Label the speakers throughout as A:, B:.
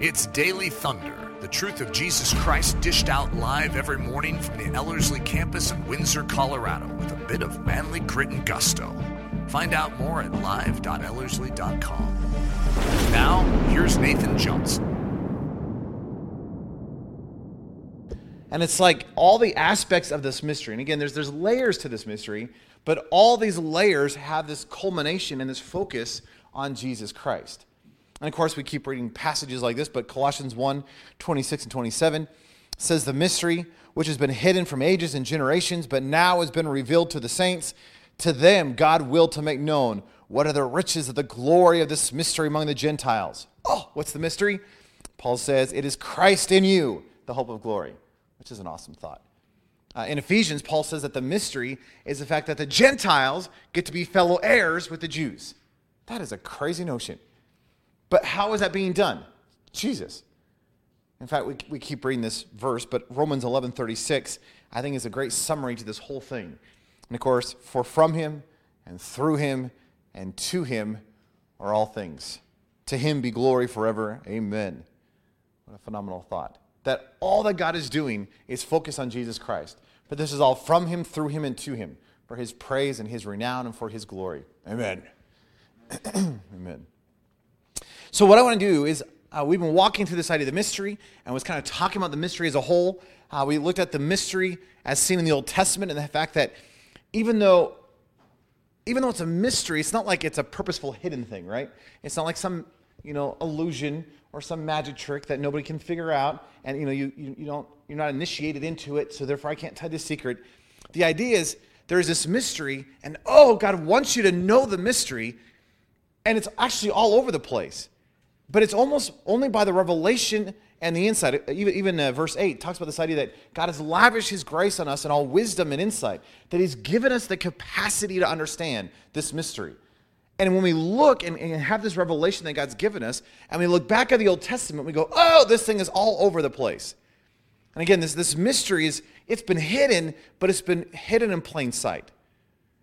A: It's Daily Thunder, the truth of Jesus Christ dished out live every morning from the Ellerslie campus in Windsor, Colorado, with a bit of manly grit and gusto. Find out more at live.ellerslie.com. Now, here's Nathan Johnson.
B: And it's like all the aspects of this mystery. And again, there's, there's layers to this mystery, but all these layers have this culmination and this focus on Jesus Christ. And of course, we keep reading passages like this, but Colossians 1 26 and 27 says, The mystery, which has been hidden from ages and generations, but now has been revealed to the saints, to them God willed to make known what are the riches of the glory of this mystery among the Gentiles. Oh, what's the mystery? Paul says, It is Christ in you, the hope of glory, which is an awesome thought. Uh, in Ephesians, Paul says that the mystery is the fact that the Gentiles get to be fellow heirs with the Jews. That is a crazy notion. But how is that being done? Jesus. In fact, we, we keep reading this verse, but Romans 11 36, I think, is a great summary to this whole thing. And of course, for from him and through him and to him are all things. To him be glory forever. Amen. What a phenomenal thought. That all that God is doing is focus on Jesus Christ. But this is all from him, through him, and to him for his praise and his renown and for his glory. Amen. Amen. So, what I want to do is, uh, we've been walking through this idea of the mystery and was kind of talking about the mystery as a whole. Uh, we looked at the mystery as seen in the Old Testament and the fact that even though even though it's a mystery, it's not like it's a purposeful hidden thing, right? It's not like some, you know, illusion or some magic trick that nobody can figure out, and you know, you, you, you don't, you're not initiated into it, so therefore I can't tell you the secret. The idea is there's this mystery, and oh, God wants you to know the mystery, and it's actually all over the place. But it's almost only by the revelation and the insight. Even, even uh, verse 8 talks about this idea that God has lavished his grace on us and all wisdom and insight, that he's given us the capacity to understand this mystery. And when we look and, and have this revelation that God's given us, and we look back at the Old Testament, we go, oh, this thing is all over the place. And again, this, this mystery is, it's been hidden, but it's been hidden in plain sight.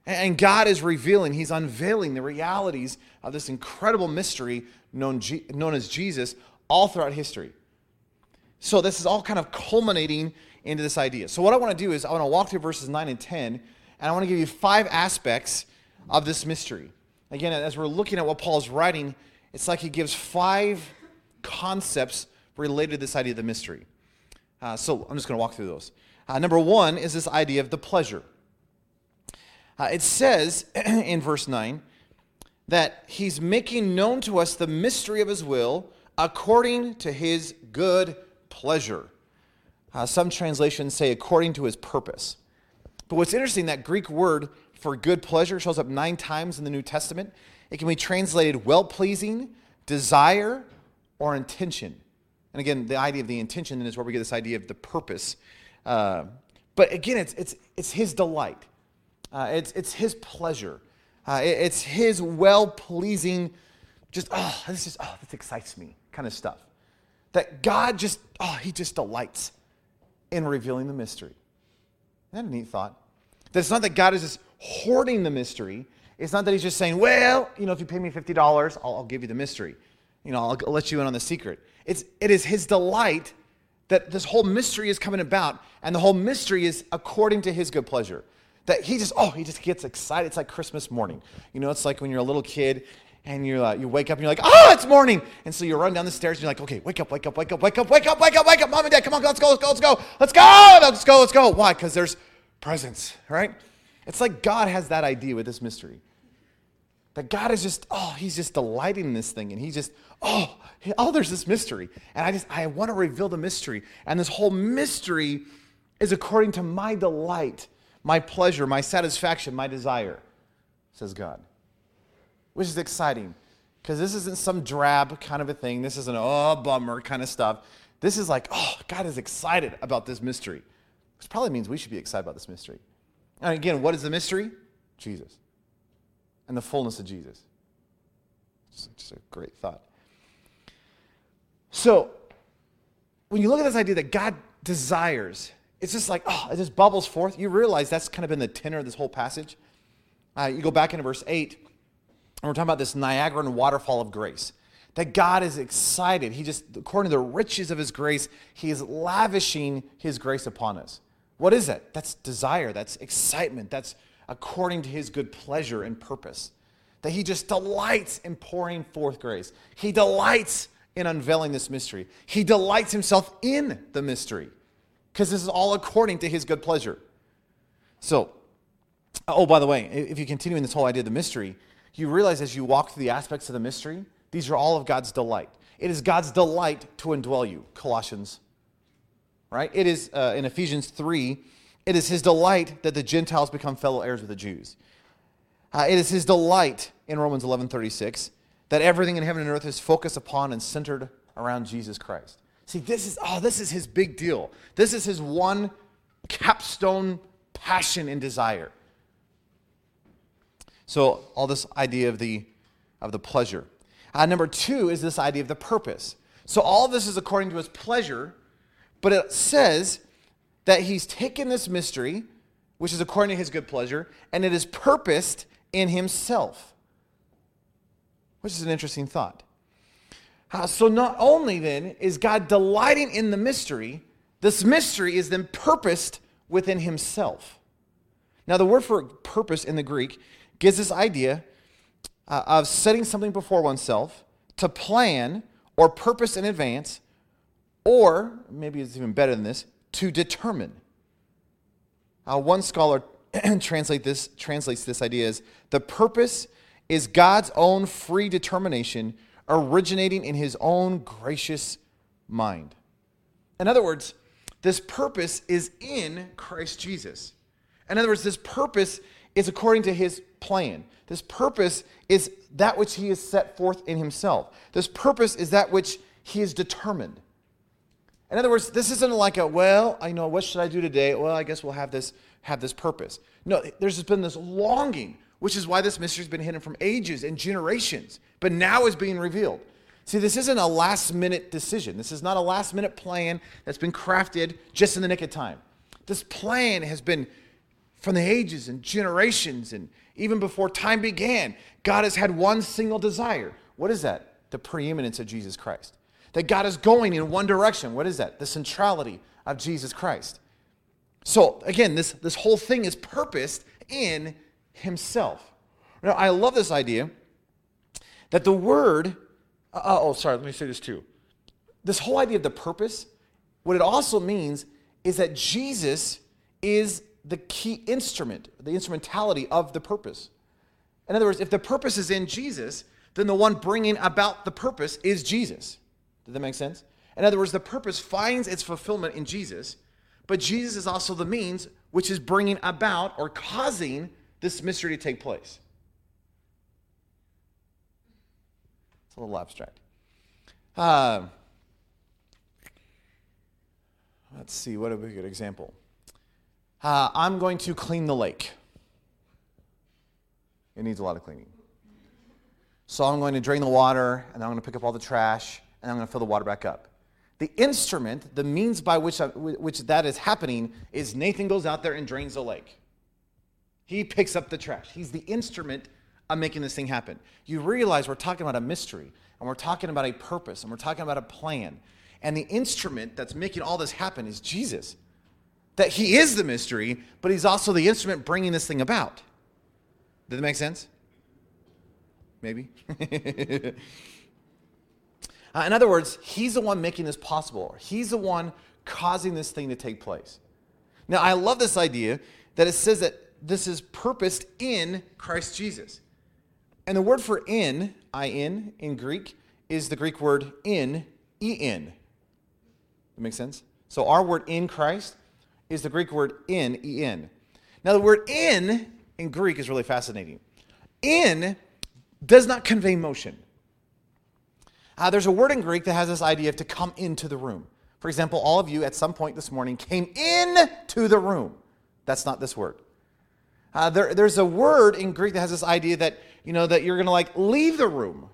B: And God is revealing, He's unveiling the realities of this incredible mystery known, known as Jesus all throughout history. So this is all kind of culminating into this idea. So what I want to do is I want to walk through verses 9 and 10, and I want to give you five aspects of this mystery. Again, as we're looking at what Paul is writing, it's like he gives five concepts related to this idea of the mystery. Uh, so I'm just going to walk through those. Uh, number one is this idea of the pleasure. Uh, it says in verse 9 that he's making known to us the mystery of his will according to his good pleasure. Uh, some translations say according to his purpose. But what's interesting, that Greek word for good pleasure shows up nine times in the New Testament. It can be translated well pleasing, desire, or intention. And again, the idea of the intention is where we get this idea of the purpose. Uh, but again, it's, it's, it's his delight, uh, it's, it's his pleasure, uh, it, it's his well pleasing, just, oh, this is, oh, this excites me kind of stuff that God just, oh, he just delights in revealing the mystery. Isn't that a neat thought? That it's not that God is just hoarding the mystery. It's not that he's just saying, well, you know, if you pay me $50, I'll, I'll give you the mystery. You know, I'll, I'll let you in on the secret. It's, it is his delight that this whole mystery is coming about, and the whole mystery is according to his good pleasure. That he just, oh, he just gets excited. It's like Christmas morning. You know, it's like when you're a little kid and you uh, you wake up and you're like, oh, it's morning. And so you run down the stairs and you're like, okay, wake up, wake up, wake up, wake up, wake up, wake up, wake up, mom and dad, come on, let's go, let's go, let's go, let's go, let's go, let's go. Why? Because there's presents, right? It's like God has that idea with this mystery. That God is just, oh, he's just delighting in this thing. And he's just, oh, oh, there's this mystery. And I just, I want to reveal the mystery. And this whole mystery is according to my delight, my pleasure, my satisfaction, my desire, says God which is exciting because this isn't some drab kind of a thing. This isn't, oh, bummer kind of stuff. This is like, oh, God is excited about this mystery. Which probably means we should be excited about this mystery. And again, what is the mystery? Jesus. And the fullness of Jesus. Just, just a great thought. So, when you look at this idea that God desires, it's just like, oh, it just bubbles forth. You realize that's kind of been the tenor of this whole passage. Uh, you go back into verse 8, and we're talking about this Niagaran waterfall of grace. That God is excited. He just, according to the riches of his grace, he is lavishing his grace upon us. What is that? That's desire. That's excitement. That's according to his good pleasure and purpose. That he just delights in pouring forth grace. He delights in unveiling this mystery. He delights himself in the mystery because this is all according to his good pleasure. So, oh, by the way, if you continue in this whole idea of the mystery, you realize as you walk through the aspects of the mystery, these are all of God's delight. It is God's delight to indwell you, Colossians. Right? It is uh, in Ephesians 3, it is his delight that the Gentiles become fellow heirs with the Jews. Uh, it is his delight in Romans 11:36 that everything in heaven and earth is focused upon and centered around Jesus Christ. See, this is oh, this is his big deal. This is his one capstone passion and desire. So, all this idea of the of the pleasure. Uh, number two is this idea of the purpose. So, all this is according to his pleasure, but it says that he's taken this mystery, which is according to his good pleasure, and it is purposed in himself which is an interesting thought. Uh, so, not only then is God delighting in the mystery, this mystery is then purposed within himself. Now, the word for purpose in the Greek gives this idea uh, of setting something before oneself to plan or purpose in advance, or maybe it's even better than this, to determine. Uh, one scholar translate this, translates this idea as the purpose is God's own free determination originating in his own gracious mind. In other words, this purpose is in Christ Jesus. In other words, this purpose is according to his plan. This purpose is that which he has set forth in himself. This purpose is that which he has determined. In other words, this isn't like a, well, I know, what should I do today? Well, I guess we'll have this, have this purpose. No, there's been this longing which is why this mystery has been hidden from ages and generations, but now is being revealed. See, this isn't a last minute decision. This is not a last minute plan that's been crafted just in the nick of time. This plan has been from the ages and generations, and even before time began, God has had one single desire. What is that? The preeminence of Jesus Christ. That God is going in one direction. What is that? The centrality of Jesus Christ. So, again, this, this whole thing is purposed in himself. Now, I love this idea that the word, uh, oh, sorry, let me say this too. This whole idea of the purpose, what it also means is that Jesus is the key instrument, the instrumentality of the purpose. In other words, if the purpose is in Jesus, then the one bringing about the purpose is Jesus. Does that make sense? In other words, the purpose finds its fulfillment in Jesus, but Jesus is also the means which is bringing about or causing this mystery to take place? It's a little abstract. Uh, let's see, what would be a good example? Uh, I'm going to clean the lake. It needs a lot of cleaning. So I'm going to drain the water, and I'm going to pick up all the trash, and I'm going to fill the water back up. The instrument, the means by which, I, which that is happening, is Nathan goes out there and drains the lake. He picks up the trash. He's the instrument of making this thing happen. You realize we're talking about a mystery, and we're talking about a purpose, and we're talking about a plan. And the instrument that's making all this happen is Jesus. That he is the mystery, but he's also the instrument bringing this thing about. Does that make sense? Maybe. uh, in other words, he's the one making this possible. He's the one causing this thing to take place. Now, I love this idea that it says that this is purposed in Christ Jesus. And the word for in, in, in Greek, is the Greek word in, en. That makes sense? So our word in Christ is the Greek word in, en. Now the word in in Greek is really fascinating. In does not convey motion. Uh, there's a word in Greek that has this idea of to come into the room. For example, all of you at some point this morning came into the room. That's not this word. Uh, there, there's a word in Greek that has this idea that, you know, that you're going to like leave the room,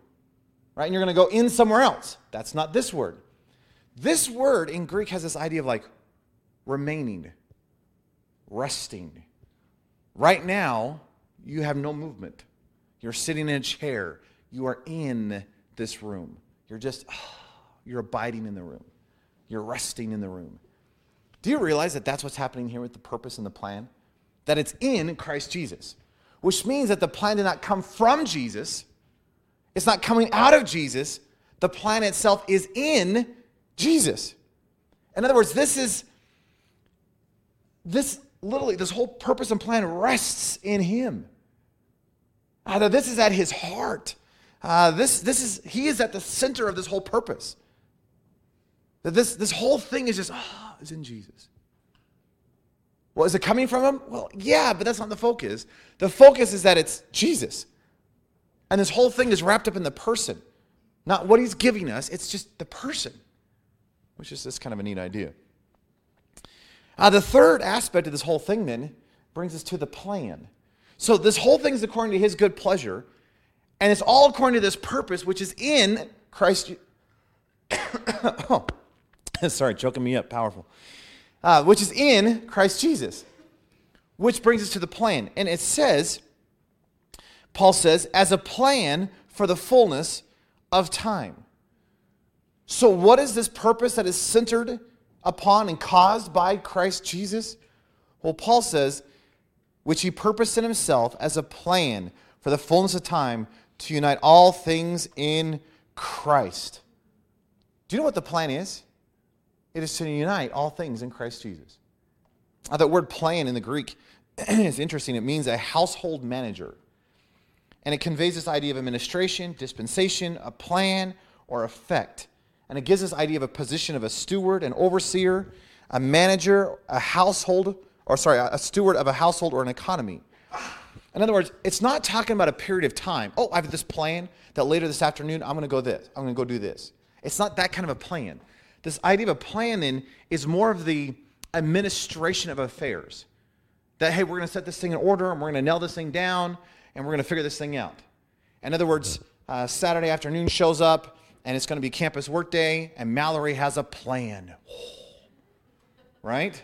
B: right? And you're going to go in somewhere else. That's not this word. This word in Greek has this idea of like remaining, resting. Right now, you have no movement. You're sitting in a chair. You are in this room. You're just, you're abiding in the room. You're resting in the room. Do you realize that that's what's happening here with the purpose and the plan? That it's in Christ Jesus, which means that the plan did not come from Jesus. It's not coming out of Jesus. The plan itself is in Jesus. In other words, this is, this literally, this whole purpose and plan rests in Him. Uh, this is at His heart. Uh, this, this is, He is at the center of this whole purpose. That this, this whole thing is just, ah, oh, is in Jesus. Well, is it coming from him? Well, yeah, but that's not the focus. The focus is that it's Jesus. And this whole thing is wrapped up in the person, not what he's giving us, it's just the person, which is just kind of a neat idea. Uh, the third aspect of this whole thing then brings us to the plan. So this whole thing is according to his good pleasure, and it's all according to this purpose, which is in Christ. oh, sorry, choking me up, powerful. Uh, which is in Christ Jesus. Which brings us to the plan. And it says, Paul says, as a plan for the fullness of time. So, what is this purpose that is centered upon and caused by Christ Jesus? Well, Paul says, which he purposed in himself as a plan for the fullness of time to unite all things in Christ. Do you know what the plan is? It is to unite all things in Christ Jesus. Now, that word plan in the Greek is interesting. It means a household manager. And it conveys this idea of administration, dispensation, a plan, or effect. And it gives this idea of a position of a steward, an overseer, a manager, a household, or sorry, a steward of a household or an economy. In other words, it's not talking about a period of time. Oh, I have this plan that later this afternoon I'm going to go this. I'm going to go do this. It's not that kind of a plan. This idea of a plan then is more of the administration of affairs. That hey, we're going to set this thing in order and we're going to nail this thing down and we're going to figure this thing out. In other words, uh, Saturday afternoon shows up and it's going to be campus work day, and Mallory has a plan. right?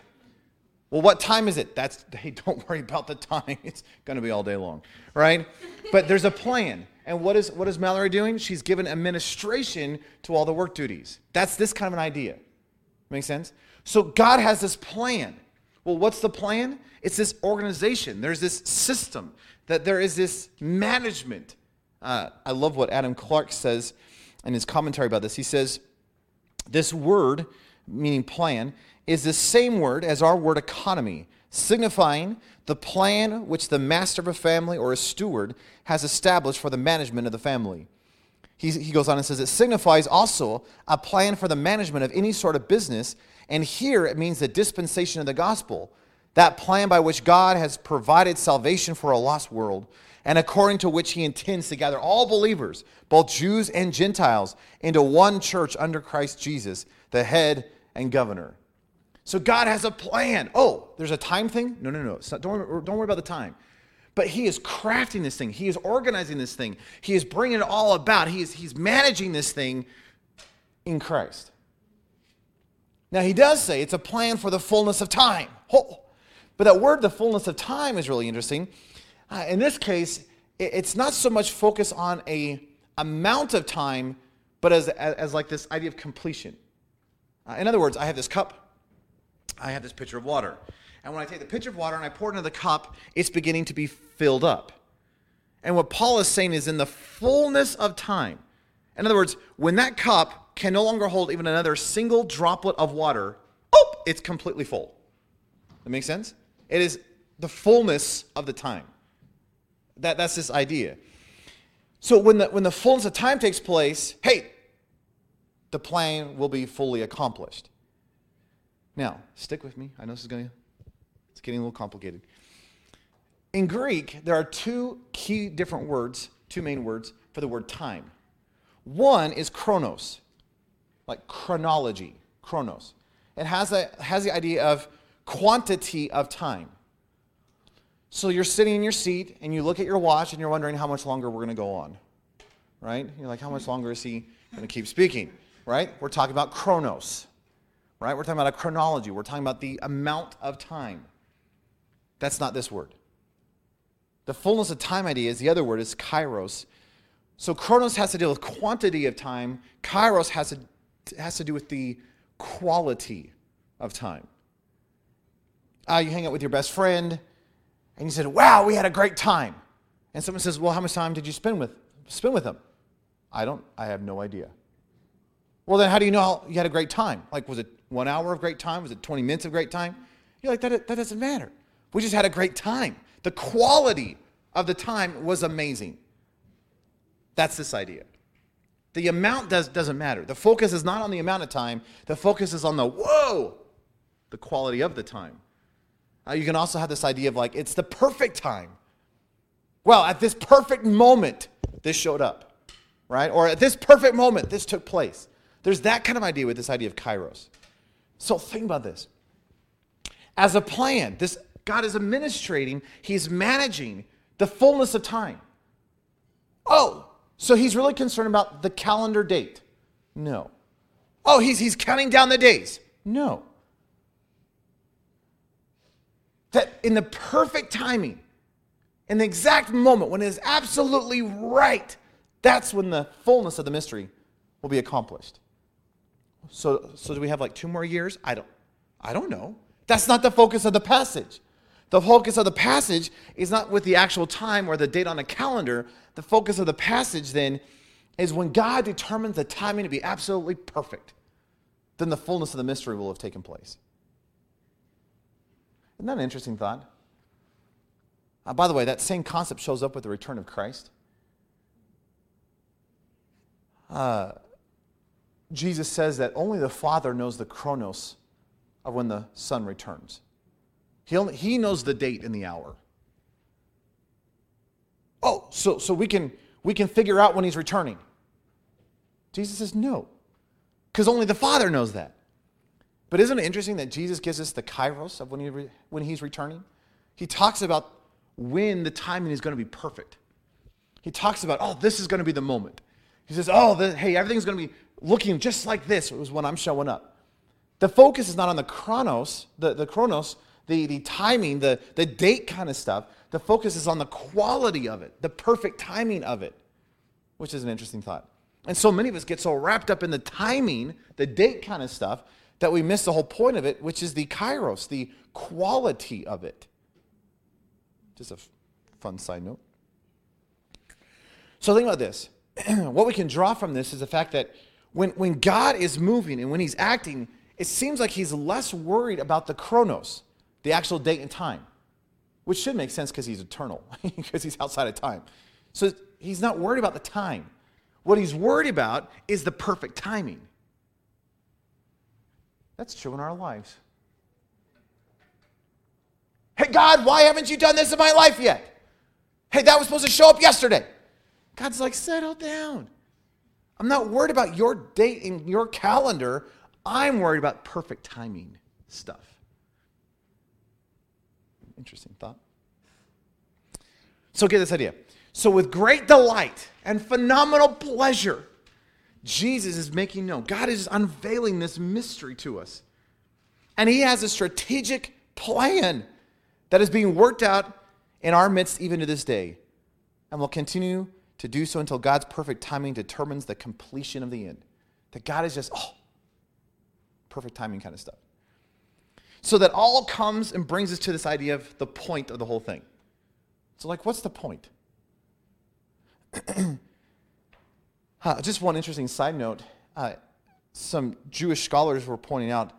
B: Well, what time is it? That's hey, don't worry about the time. It's going to be all day long, right? But there's a plan. And what is what is Mallory doing? She's given administration to all the work duties. That's this kind of an idea. Make sense? So God has this plan. Well, what's the plan? It's this organization. There's this system. That there is this management. Uh, I love what Adam Clarke says in his commentary about this. He says, This word, meaning plan, is the same word as our word economy, signifying the plan which the master of a family or a steward has established for the management of the family. He, he goes on and says, It signifies also a plan for the management of any sort of business, and here it means the dispensation of the gospel, that plan by which God has provided salvation for a lost world and according to which he intends to gather all believers, both Jews and Gentiles, into one church under Christ Jesus, the head and governor. So God has a plan. Oh, there's a time thing? No, no, no. Not, don't, worry, don't worry about the time. But he is crafting this thing. He is organizing this thing. He is bringing it all about. He is, he's managing this thing in Christ. Now, he does say it's a plan for the fullness of time. Oh, but that word, the fullness of time, is really interesting uh, in this case, it, it's not so much focus on a amount of time, but as, as, as like this idea of completion. Uh, in other words, I have this cup, I have this pitcher of water. And when I take the pitcher of water and I pour it into the cup, it's beginning to be filled up. And what Paul is saying is in the fullness of time. In other words, when that cup can no longer hold even another single droplet of water, oh, it's completely full. That makes sense? It is the fullness of the time. That, that's this idea. So when the, when the fullness of time takes place, hey, the plan will be fully accomplished. Now, stick with me. I know this is going to, it's getting a little complicated. In Greek, there are two key different words, two main words for the word time. One is chronos, like chronology, chronos. It has, a, has the idea of quantity of time. So you're sitting in your seat and you look at your watch and you're wondering how much longer we're going to go on. Right? You're like, how much longer is he going to keep speaking? Right? We're talking about chronos. Right? We're talking about a chronology. We're talking about the amount of time. That's not this word. The fullness of time idea is the other word is kairos, So chronos has to deal with quantity of time, kairos has to, has to do with the quality of time. Uh, you hang out with your best friend, and you said, Wow, we had a great time. And someone says, Well, how much time did you spend with, spend with them? I don't, I have no idea. Well, then how do you know how you had a great time? Like, was it one hour of great time? Was it 20 minutes of great time? You're like, that, that doesn't matter. We just had a great time. The quality of the time was amazing. That's this idea. The amount does, doesn't matter. The focus is not on the amount of time, the focus is on the whoa, the quality of the time. Uh, you can also have this idea of like, it's the perfect time. Well, at this perfect moment, this showed up, right? Or at this perfect moment, this took place. There's that kind of idea with this idea of kairos. So think about this. As a plan, this God is administrating, He's managing the fullness of time. Oh, so He's really concerned about the calendar date? No. Oh, He's, he's counting down the days? No. That in the perfect timing, in the exact moment when it is absolutely right, that's when the fullness of the mystery will be accomplished. So, so do we have like two more years? I don't, I don't know. That's not the focus of the passage. The focus of the passage is not with the actual time or the date on a calendar. The focus of the passage then is when God determines the timing to be absolutely perfect, then the fullness of the mystery will have taken place. Isn't that an interesting thought? Uh, by the way, that same concept shows up with the return of Christ. Uh, Jesus says that only the Father knows the chronos of when the Son returns. He, only, he knows the date and the hour. Oh, so, so we, can, we can figure out when he's returning. Jesus says no, because only the Father knows that. But isn't it interesting that Jesus gives us the kairos of when, he re, when he's returning? He talks about when the timing is going to be perfect. He talks about, oh, this is going to be the moment. He says, oh, the, hey, everything's going to be looking just like this was when I'm showing up. The focus is not on the chronos, the, the chronos, the, the timing, the, the date kind of stuff. The focus is on the quality of it, the perfect timing of it, which is an interesting thought. And so many of us get so wrapped up in the timing, the date kind of stuff, that we miss the whole point of it, which is the kairos, the quality of it. Just a f- fun side note. So think about this. what we can draw from this is the fact that when, when God is moving and when he's acting, it seems like he's less worried about the chronos, the actual date and time, which should make sense because he's eternal, because he's outside of time. So he's not worried about the time. What he's worried about is the perfect timing. That's true in our lives. Hey, God, why haven't you done this in my life yet? Hey, that was supposed to show up yesterday. God's like, settle down. I'm not worried about your date in your calendar. I'm worried about perfect timing stuff. Interesting thought. So get this idea. So, with great delight and phenomenal pleasure, Jesus is making known. God is unveiling this mystery to us. And He has a strategic plan that is being worked out in our midst even to this day and will continue to do so until God's perfect timing determines the completion of the end. That God is just, oh, perfect timing kind of stuff. So that all comes and brings us to this idea of the point of the whole thing. So, like, what's the point? huh, just one interesting side note. Uh, some Jewish scholars were pointing out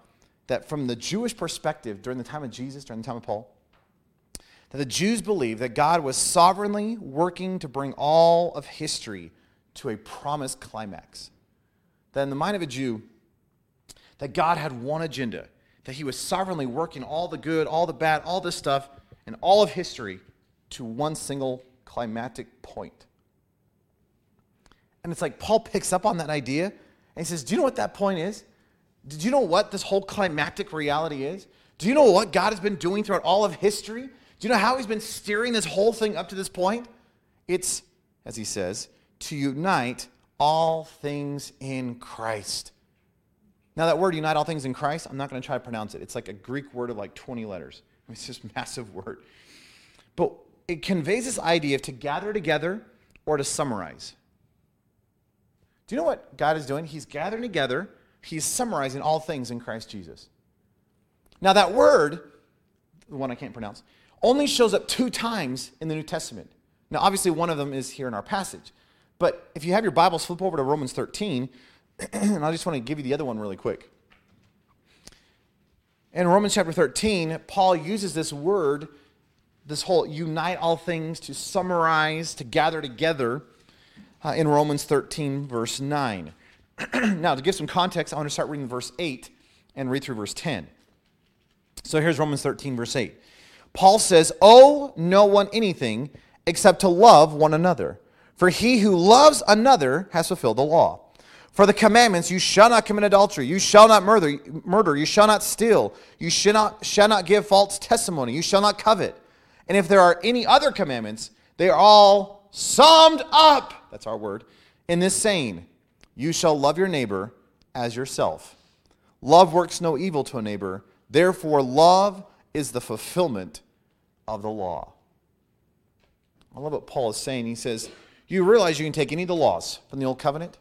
B: that from the Jewish perspective, during the time of Jesus, during the time of Paul, that the Jews believed that God was sovereignly working to bring all of history to a promised climax. That in the mind of a Jew, that God had one agenda, that he was sovereignly working all the good, all the bad, all this stuff, and all of history to one single climatic point. And it's like Paul picks up on that idea and he says, Do you know what that point is? Do you know what this whole climactic reality is? Do you know what God has been doing throughout all of history? Do you know how he's been steering this whole thing up to this point? It's, as he says, to unite all things in Christ. Now, that word, unite all things in Christ, I'm not going to try to pronounce it. It's like a Greek word of like 20 letters. It's a massive word. But it conveys this idea of to gather together or to summarize. Do you know what God is doing? He's gathering together, He's summarizing all things in Christ Jesus. Now, that word, the one I can't pronounce, only shows up two times in the New Testament. Now, obviously, one of them is here in our passage. But if you have your Bibles, flip over to Romans 13, and I just want to give you the other one really quick. In Romans chapter 13, Paul uses this word, this whole unite all things, to summarize, to gather together uh, in Romans 13, verse 9. now, to give some context, I want to start reading verse 8 and read through verse 10. So here's Romans 13, verse 8. Paul says, Owe no one anything except to love one another. For he who loves another has fulfilled the law. For the commandments, you shall not commit adultery, you shall not murder, murder, you shall not steal, you shall not, shall not give false testimony, you shall not covet. And if there are any other commandments, they are all summed up, that's our word, in this saying, you shall love your neighbor as yourself. Love works no evil to a neighbor, therefore, love is the fulfillment of the law. I love what Paul is saying. He says, You realize you can take any of the laws from the Old Covenant,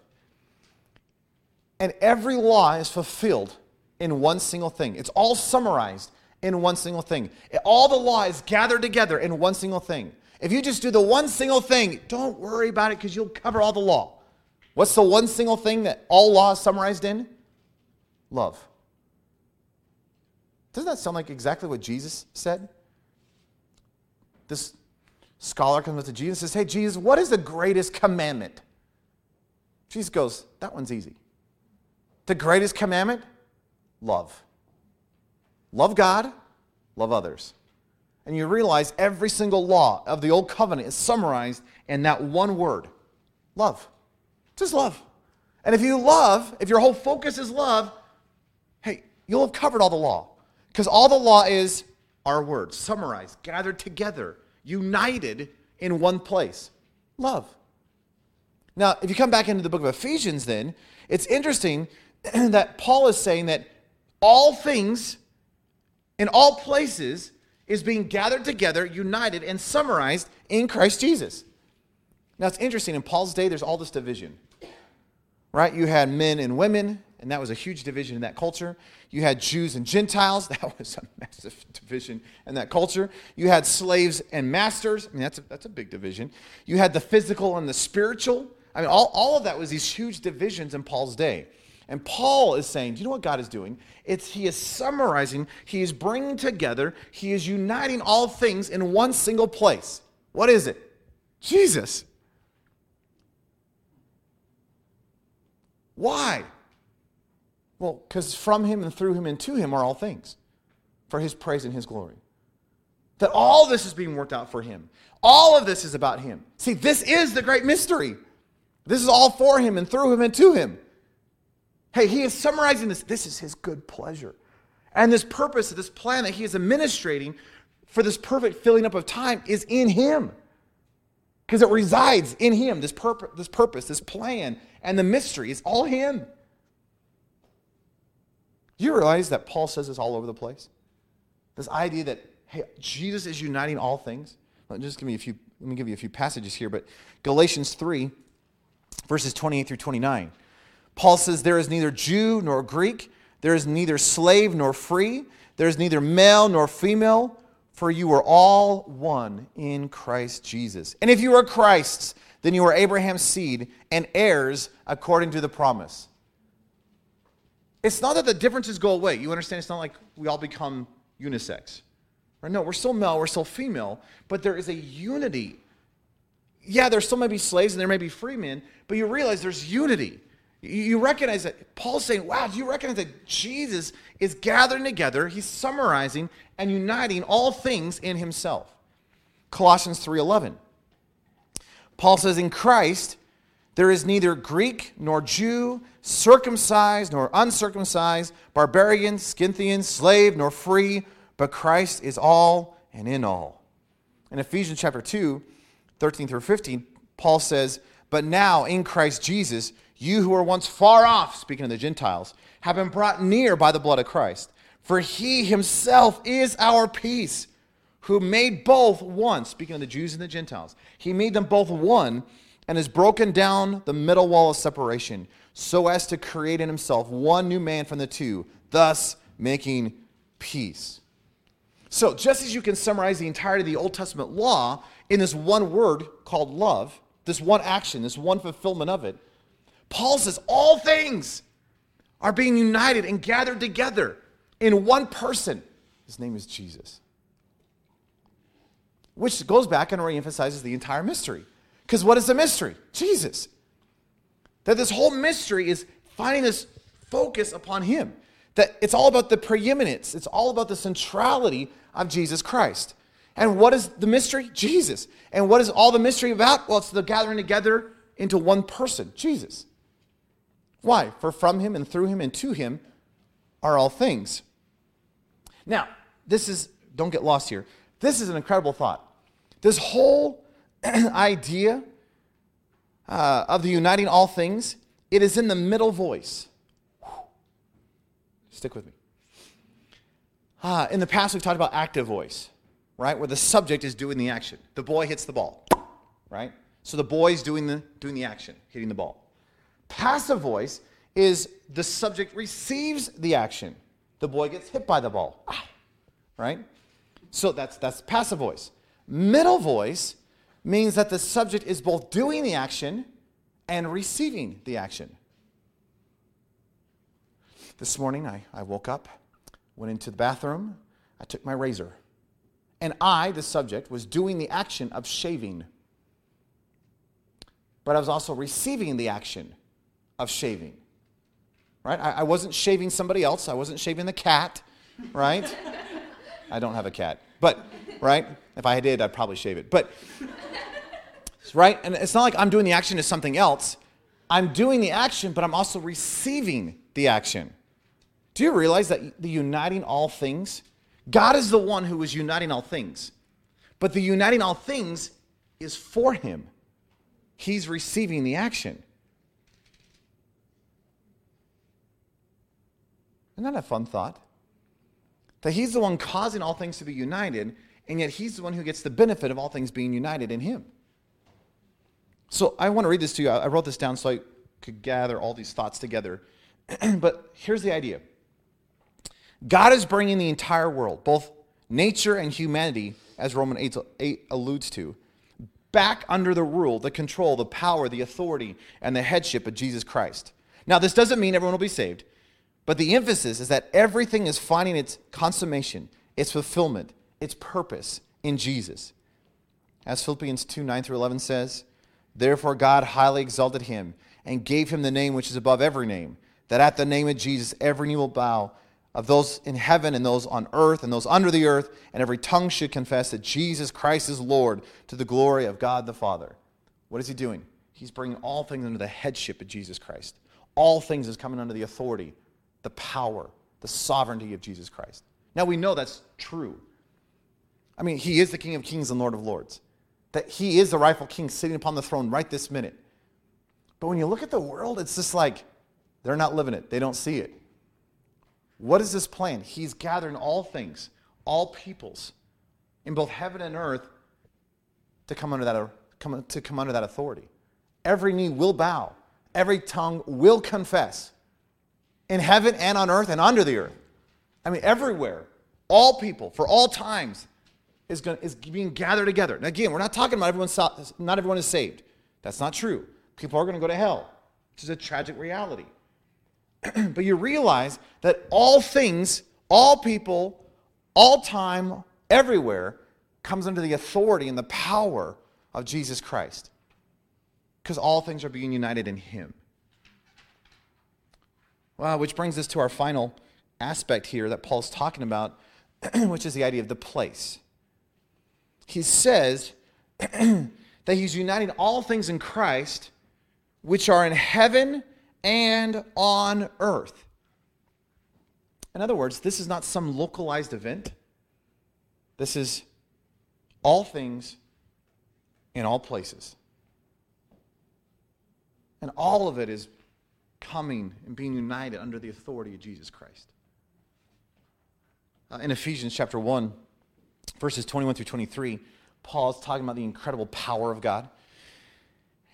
B: and every law is fulfilled in one single thing. It's all summarized in one single thing. All the law is gathered together in one single thing. If you just do the one single thing, don't worry about it because you'll cover all the law. What's the one single thing that all law is summarized in? Love. Doesn't that sound like exactly what Jesus said? This scholar comes up to Jesus and says, Hey, Jesus, what is the greatest commandment? Jesus goes, That one's easy. The greatest commandment? Love. Love God, love others. And you realize every single law of the Old Covenant is summarized in that one word love. Just love. And if you love, if your whole focus is love, hey, you'll have covered all the law. Because all the law is our words, summarized, gathered together, united in one place love. Now, if you come back into the book of Ephesians, then, it's interesting that Paul is saying that all things in all places is being gathered together, united, and summarized in Christ Jesus. Now, it's interesting. In Paul's day, there's all this division, right? You had men and women, and that was a huge division in that culture. You had Jews and Gentiles, that was a massive division in that culture. You had slaves and masters, I mean, that's a, that's a big division. You had the physical and the spiritual. I mean, all, all of that was these huge divisions in Paul's day. And Paul is saying, do you know what God is doing? It's he is summarizing, he is bringing together, he is uniting all things in one single place. What is it? Jesus. Why? Well, because from him and through him and to him are all things for his praise and his glory. That all this is being worked out for him. All of this is about him. See, this is the great mystery. This is all for him and through him and to him. Hey, he is summarizing this. This is his good pleasure. And this purpose, this plan that he is administrating for this perfect filling up of time is in him. Because it resides in him, this, this purpose, this plan, and the mystery is all him. Do you realize that Paul says this all over the place? This idea that, hey, Jesus is uniting all things. Let me just give me a few, let me give you a few passages here, but Galatians 3, verses 28 through 29. Paul says, There is neither Jew nor Greek, there is neither slave nor free, there is neither male nor female, for you are all one in Christ Jesus. And if you are Christ's, then you are Abraham's seed and heirs according to the promise. It's not that the differences go away. You understand? It's not like we all become unisex. Right? No, we're still male, we're still female, but there is a unity. Yeah, there still may be slaves and there may be free men, but you realize there's unity. You recognize that Paul's saying, wow, do you recognize that Jesus is gathering together, he's summarizing and uniting all things in himself. Colossians 3:11. Paul says in Christ there is neither Greek nor Jew, circumcised nor uncircumcised, barbarian, Scythian, slave nor free, but Christ is all and in all. In Ephesians chapter 2, 13 through 15, Paul says, But now in Christ Jesus, you who were once far off, speaking of the Gentiles, have been brought near by the blood of Christ. For he himself is our peace, who made both one, speaking of the Jews and the Gentiles. He made them both one and has broken down the middle wall of separation so as to create in himself one new man from the two, thus making peace. So, just as you can summarize the entirety of the Old Testament law in this one word called love, this one action, this one fulfillment of it, Paul says all things are being united and gathered together in one person. His name is Jesus. Which goes back and reemphasizes the entire mystery. Because what is the mystery? Jesus. That this whole mystery is finding this focus upon Him. That it's all about the preeminence, it's all about the centrality of Jesus Christ. And what is the mystery? Jesus. And what is all the mystery about? Well, it's the gathering together into one person, Jesus. Why? For from him and through him and to him are all things. Now, this is, don't get lost here. This is an incredible thought. This whole idea uh, of the uniting all things, it is in the middle voice. Stick with me. Uh, in the past, we've talked about active voice, right? Where the subject is doing the action. The boy hits the ball, right? So the boy's doing the, doing the action, hitting the ball. Passive voice is the subject receives the action. The boy gets hit by the ball, right? So that's, that's passive voice. Middle voice means that the subject is both doing the action and receiving the action. This morning, I, I woke up, went into the bathroom, I took my razor, and I, the subject, was doing the action of shaving. But I was also receiving the action of shaving. Right? I, I wasn't shaving somebody else. I wasn't shaving the cat, right? I don't have a cat. But, right? If I did, I'd probably shave it. But, right? And it's not like I'm doing the action to something else. I'm doing the action, but I'm also receiving the action. Do you realize that the uniting all things, God is the one who is uniting all things, but the uniting all things is for Him. He's receiving the action. Isn't that a fun thought? That he's the one causing all things to be united, and yet he's the one who gets the benefit of all things being united in him. So I want to read this to you. I wrote this down so I could gather all these thoughts together. but here's the idea God is bringing the entire world, both nature and humanity, as Romans 8, 8 alludes to, back under the rule, the control, the power, the authority, and the headship of Jesus Christ. Now, this doesn't mean everyone will be saved. But the emphasis is that everything is finding its consummation, its fulfillment, its purpose in Jesus. As Philippians 2 9 through 11 says, Therefore God highly exalted him and gave him the name which is above every name, that at the name of Jesus every knee will bow of those in heaven and those on earth and those under the earth, and every tongue should confess that Jesus Christ is Lord to the glory of God the Father. What is he doing? He's bringing all things under the headship of Jesus Christ. All things is coming under the authority the power, the sovereignty of Jesus Christ. Now we know that's true. I mean, he is the King of Kings and Lord of Lords. That he is the rightful king sitting upon the throne right this minute. But when you look at the world, it's just like they're not living it, they don't see it. What is this plan? He's gathering all things, all peoples in both heaven and earth to come under that, uh, to come under that authority. Every knee will bow, every tongue will confess in heaven and on earth and under the earth. I mean, everywhere, all people, for all times, is, going, is being gathered together. Again, we're not talking about everyone, not everyone is saved. That's not true. People are going to go to hell, which is a tragic reality. but you realize that all things, all people, all time, everywhere, comes under the authority and the power of Jesus Christ. Because all things are being united in Him. Well, which brings us to our final aspect here that Paul's talking about, which is the idea of the place. He says that he's uniting all things in Christ, which are in heaven and on earth. In other words, this is not some localized event. This is all things in all places. And all of it is coming and being united under the authority of Jesus Christ. Uh, in Ephesians chapter 1, verses 21 through 23, Paul is talking about the incredible power of God.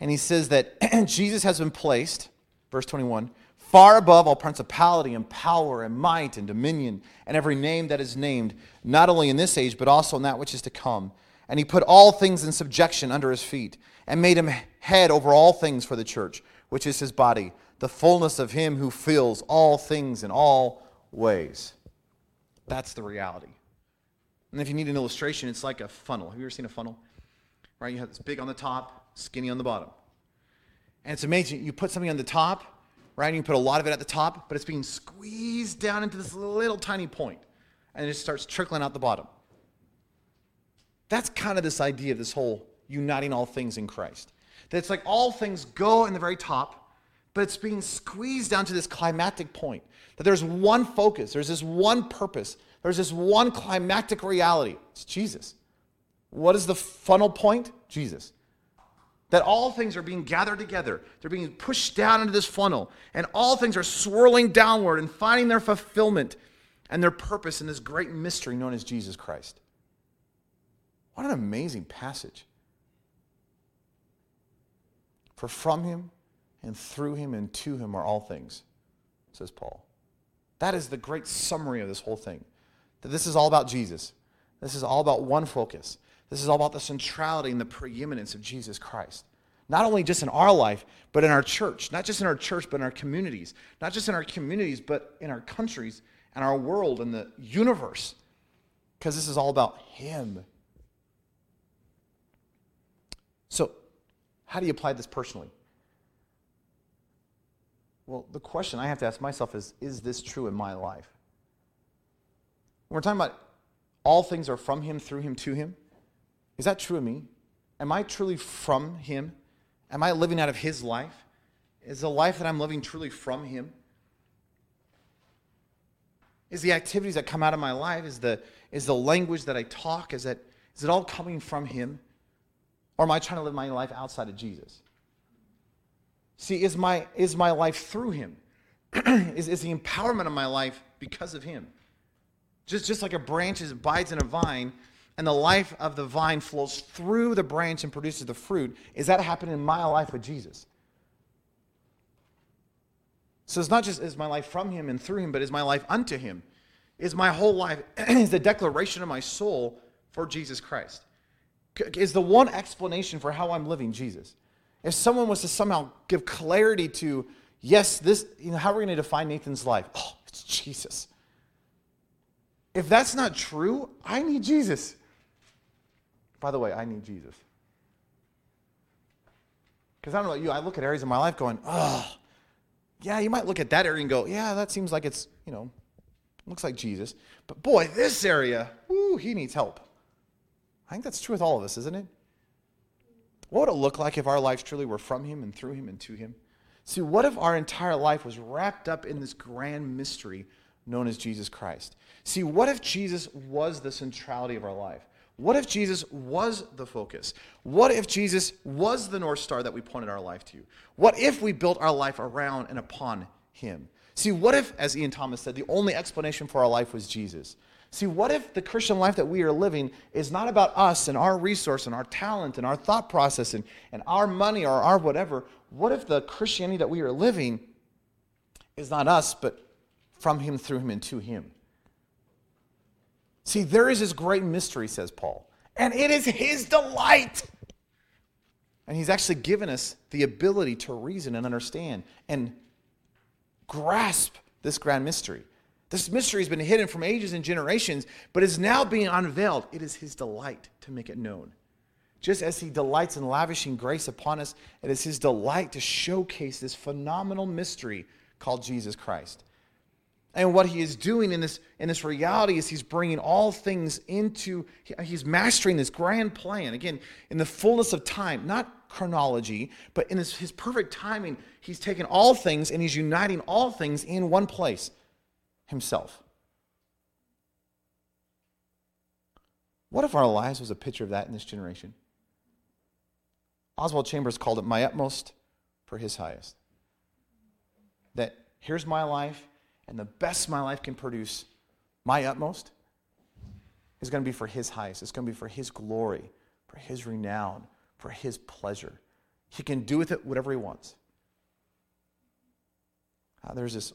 B: And he says that Jesus has been placed, verse 21, far above all principality and power and might and dominion and every name that is named, not only in this age, but also in that which is to come. And he put all things in subjection under his feet and made him head over all things for the church, which is his body, the fullness of him who fills all things in all ways. That's the reality. And if you need an illustration, it's like a funnel. Have you ever seen a funnel? Right? You have this big on the top, skinny on the bottom. And it's amazing. You put something on the top, right? And you put a lot of it at the top, but it's being squeezed down into this little tiny point, and it just starts trickling out the bottom. That's kind of this idea of this whole uniting all things in Christ. That it's like all things go in the very top, but it's being squeezed down to this climactic point. That there's one focus, there's this one purpose, there's this one climactic reality. It's Jesus. What is the funnel point? Jesus. That all things are being gathered together. They're being pushed down into this funnel, and all things are swirling downward and finding their fulfillment and their purpose in this great mystery known as Jesus Christ. What an amazing passage. For from him and through him and to him are all things, says Paul. That is the great summary of this whole thing. That this is all about Jesus. This is all about one focus. This is all about the centrality and the preeminence of Jesus Christ. Not only just in our life, but in our church. Not just in our church, but in our communities. Not just in our communities, but in our countries and our world and the universe. Because this is all about Him. So, how do you apply this personally? Well, the question I have to ask myself is Is this true in my life? When we're talking about all things are from Him, through Him, to Him, is that true of me? Am I truly from Him? Am I living out of His life? Is the life that I'm living truly from Him? Is the activities that come out of my life, is the, is the language that I talk, is, that, is it all coming from Him? Or am I trying to live my life outside of Jesus? See, is my, is my life through Him? is, is the empowerment of my life because of Him? Just, just like a branch is abides in a vine, and the life of the vine flows through the branch and produces the fruit, is that happening in my life with Jesus? So it's not just is my life from him and through him, but is my life unto him? Is my whole life, is the declaration of my soul for Jesus Christ? Is the one explanation for how I'm living Jesus? If someone was to somehow give clarity to, yes, this, you know, how are we going to define Nathan's life? Oh, it's Jesus. If that's not true, I need Jesus. By the way, I need Jesus. Because I don't know you, I look at areas in my life going, oh, yeah, you might look at that area and go, yeah, that seems like it's, you know, looks like Jesus. But boy, this area, whoo, he needs help. I think that's true with all of us, isn't it? What would it look like if our lives truly were from him and through him and to him? See, what if our entire life was wrapped up in this grand mystery known as Jesus Christ? See, what if Jesus was the centrality of our life? What if Jesus was the focus? What if Jesus was the North Star that we pointed our life to? What if we built our life around and upon Him? See, what if, as Ian Thomas said, the only explanation for our life was Jesus? See, what if the Christian life that we are living is not about us and our resource and our talent and our thought process and, and our money or our whatever? What if the Christianity that we are living is not us, but from Him, through Him, and to Him? See, there is this great mystery, says Paul, and it is his delight. And he's actually given us the ability to reason and understand and grasp this grand mystery. This mystery has been hidden from ages and generations, but is now being unveiled. It is his delight to make it known. Just as he delights in lavishing grace upon us, it is his delight to showcase this phenomenal mystery called Jesus Christ. And what he is doing in this, in this reality is he's bringing all things into, he's mastering this grand plan. Again, in the fullness of time, not chronology, but in this, his perfect timing, he's taken all things and he's uniting all things in one place himself. What if our lives was a picture of that in this generation? Oswald Chambers called it my utmost for his highest. That here's my life and the best my life can produce, my utmost, is going to be for His highest. It's going to be for His glory, for His renown, for His pleasure. he can do with it whatever he wants. Uh, there's this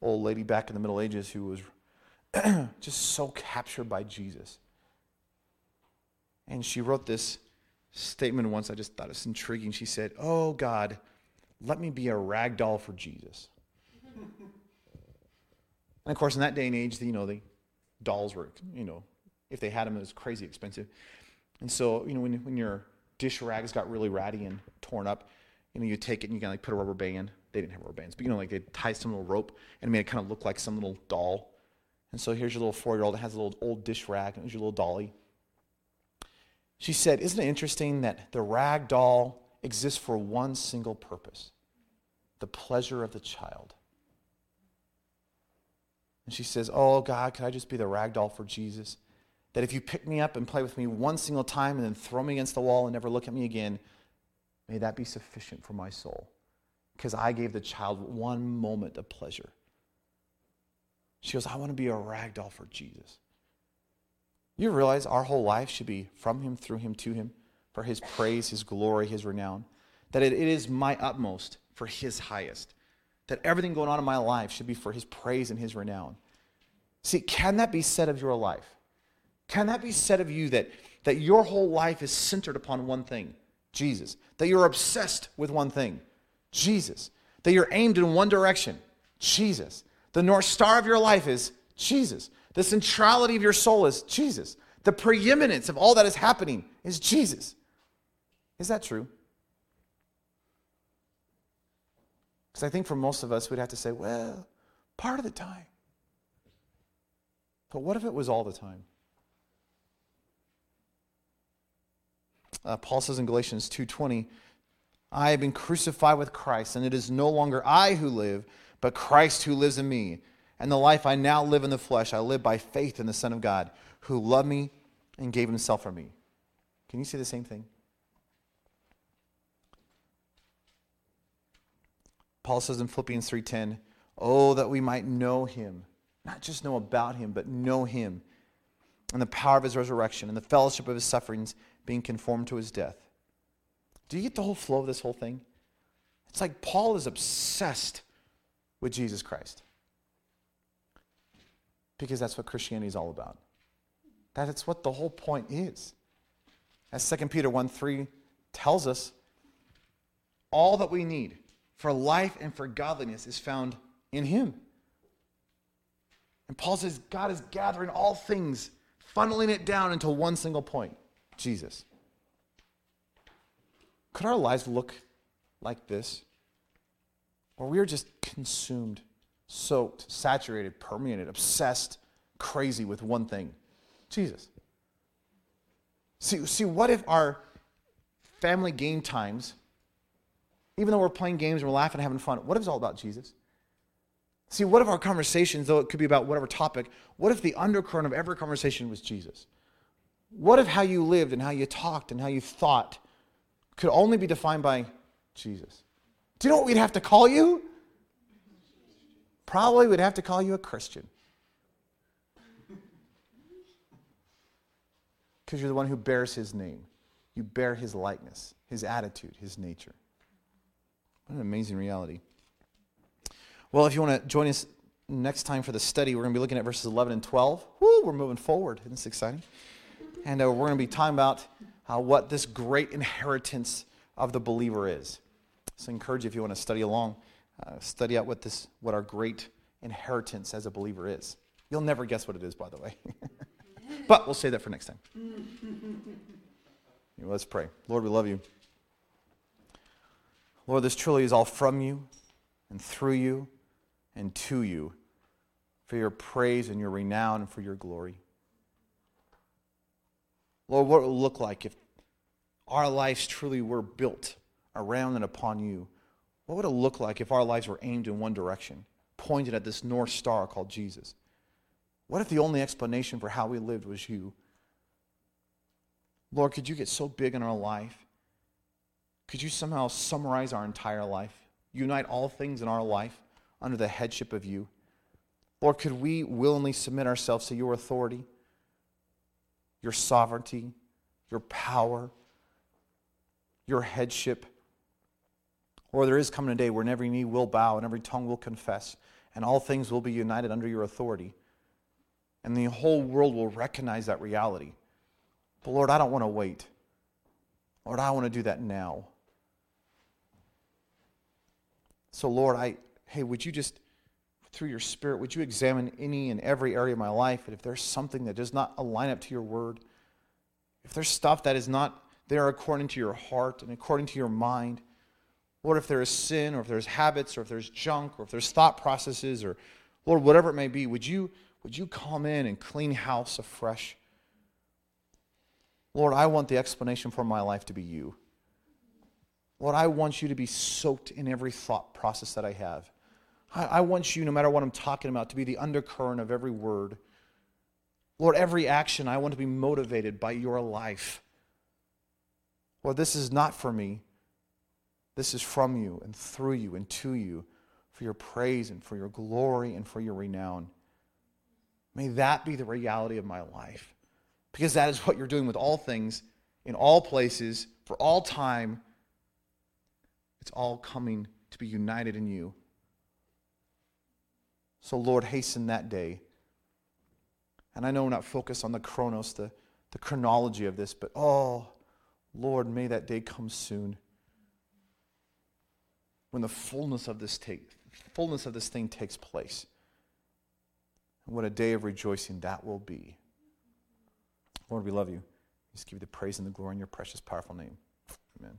B: old lady back in the Middle Ages who was just so captured by Jesus. And she wrote this statement once I just thought it was intriguing. She said, Oh God, let me be a rag doll for Jesus. and of course, in that day and age, you know, the dolls were, you know, if they had them, it was crazy expensive. And so, you know, when, when your dish rags got really ratty and torn up, you know, you take it and you can like put a rubber band. They didn't have rubber bands, but you know, like they tie some little rope and made it kind of look like some little doll. And so here's your little four year old that has a little old dish rag, and it was your little dolly. She said, Isn't it interesting that the rag doll exists for one single purpose the pleasure of the child? And she says, Oh, God, could I just be the rag doll for Jesus? That if you pick me up and play with me one single time and then throw me against the wall and never look at me again, may that be sufficient for my soul. Because I gave the child one moment of pleasure. She goes, I want to be a rag doll for Jesus. You realize our whole life should be from Him, through Him, to Him, for His praise, His glory, His renown. That it, it is my utmost for His highest. That everything going on in my life should be for His praise and His renown. See, can that be said of your life? Can that be said of you that, that your whole life is centered upon one thing? Jesus. That you're obsessed with one thing? Jesus. That you're aimed in one direction? Jesus. The North Star of your life is Jesus. The centrality of your soul is Jesus. The preeminence of all that is happening is Jesus. Is that true? Because I think for most of us, we'd have to say, well, part of the time. But what if it was all the time? Uh, Paul says in Galatians 2:20, "I have been crucified with Christ, and it is no longer I who live, but Christ who lives in me." And the life I now live in the flesh, I live by faith in the Son of God, who loved me and gave himself for me. Can you see the same thing? Paul says in Philippians 3:10, "Oh that we might know him, not just know about him, but know him, and the power of his resurrection and the fellowship of his sufferings, being conformed to his death." Do you get the whole flow of this whole thing? It's like Paul is obsessed with Jesus Christ because that's what Christianity is all about. That's what the whole point is. As 2 Peter 1 3 tells us, all that we need for life and for godliness is found in Him. And Paul says God is gathering all things, funneling it down into one single point Jesus. Could our lives look like this? Where we are just consumed soaked, saturated, permeated, obsessed, crazy with one thing Jesus. See, see, what if our family game times, even though we're playing games and we're laughing and having fun, what if it's all about Jesus? See, what if our conversations, though it could be about whatever topic, what if the undercurrent of every conversation was Jesus? What if how you lived and how you talked and how you thought could only be defined by Jesus? Do you know what we'd have to call you? probably we'd have to call you a Christian. Because you're the one who bears his name. You bear his likeness, his attitude, his nature. What an amazing reality. Well, if you want to join us next time for the study, we're going to be looking at verses 11 and 12. Woo, we're moving forward. Isn't this exciting? And uh, we're going to be talking about uh, what this great inheritance of the believer is. So I encourage you if you want to study along uh, study out what this what our great inheritance as a believer is. You'll never guess what it is, by the way. but we'll say that for next time. Let's pray. Lord, we love you. Lord, this truly is all from you and through you and to you for your praise and your renown and for your glory. Lord, what would it look like if our lives truly were built around and upon you what would it look like if our lives were aimed in one direction, pointed at this North Star called Jesus? What if the only explanation for how we lived was you? Lord, could you get so big in our life? Could you somehow summarize our entire life, unite all things in our life under the headship of you? Lord, could we willingly submit ourselves to your authority, your sovereignty, your power, your headship? Or there is coming a day when every knee will bow and every tongue will confess, and all things will be united under your authority. And the whole world will recognize that reality. But Lord, I don't want to wait. Lord, I want to do that now. So, Lord, I, hey, would you just, through your Spirit, would you examine any and every area of my life? And if there's something that does not align up to your word, if there's stuff that is not there according to your heart and according to your mind, Lord, if there is sin or if there's habits or if there's junk or if there's thought processes or, Lord, whatever it may be, would you, would you come in and clean house afresh? Lord, I want the explanation for my life to be you. Lord, I want you to be soaked in every thought process that I have. I, I want you, no matter what I'm talking about, to be the undercurrent of every word. Lord, every action, I want to be motivated by your life. Lord, this is not for me. This is from you and through you and to you for your praise and for your glory and for your renown. May that be the reality of my life because that is what you're doing with all things, in all places, for all time. It's all coming to be united in you. So, Lord, hasten that day. And I know we're not focused on the chronos, the, the chronology of this, but oh, Lord, may that day come soon when the fullness of this take, fullness of this thing takes place. And what a day of rejoicing that will be. Lord, we love you. We just give you the praise and the glory in your precious, powerful name. Amen.